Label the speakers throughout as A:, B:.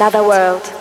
A: another world.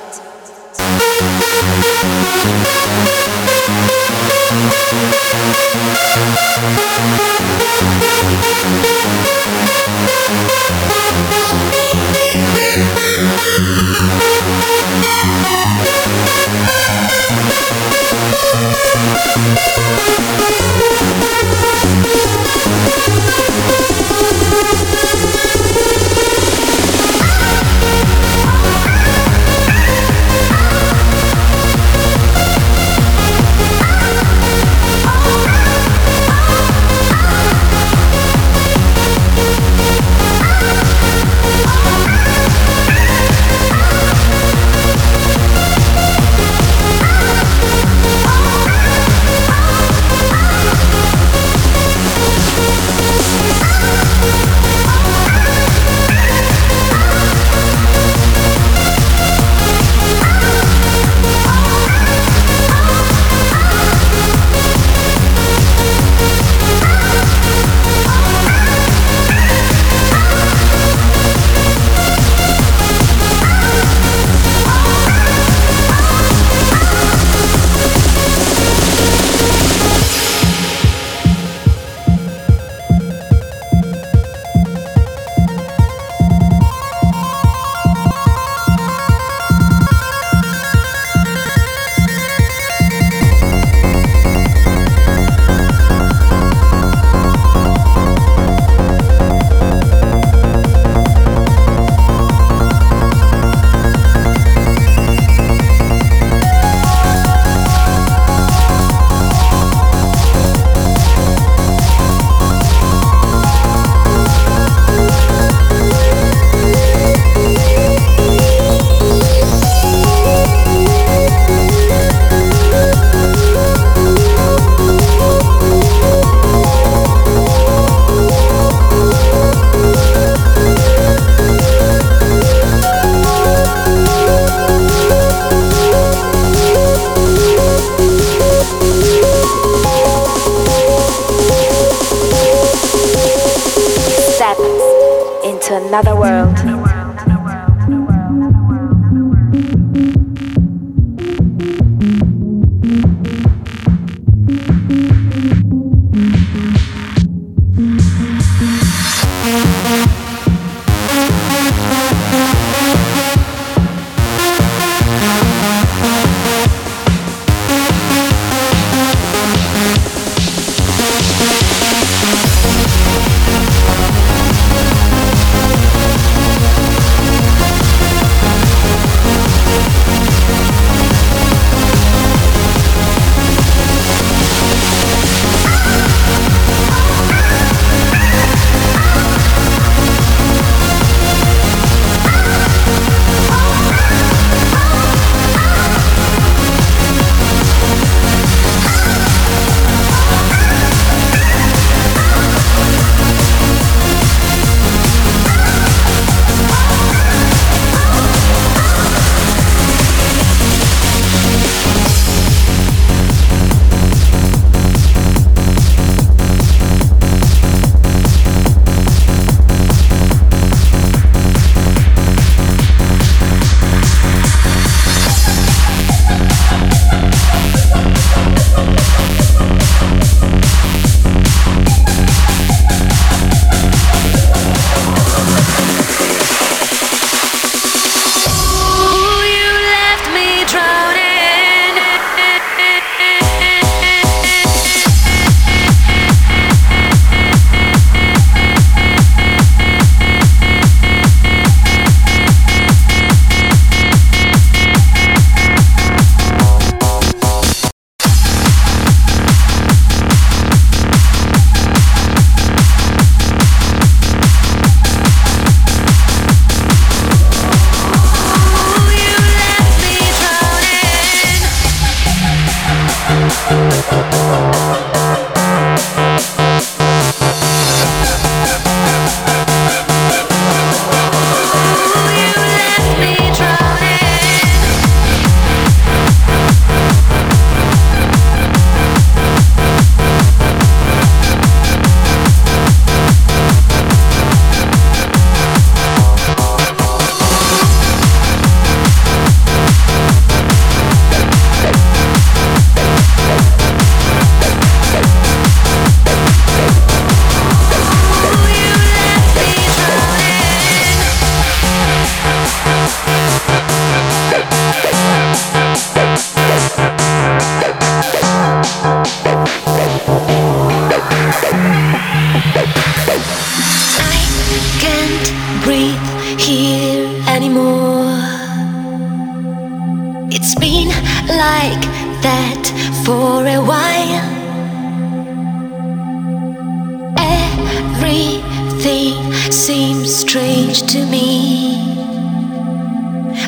B: Everything seems strange to me.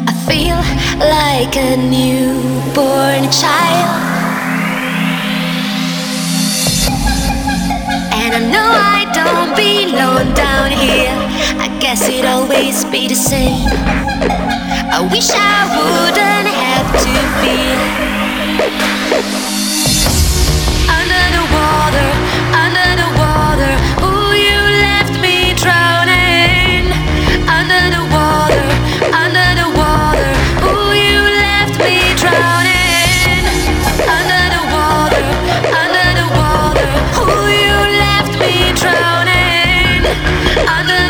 B: I feel like a newborn child. And I know I don't belong down here. I guess it always be the same. I wish I wouldn't have to be. I've been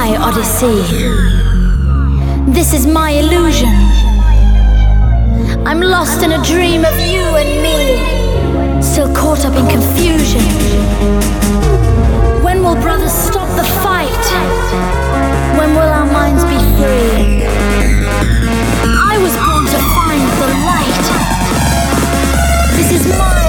A: my odyssey. This is my illusion. I'm lost in a dream of you and me, still caught up in confusion. When will brothers stop the fight? When will our minds be free? I was born to find the light. This is my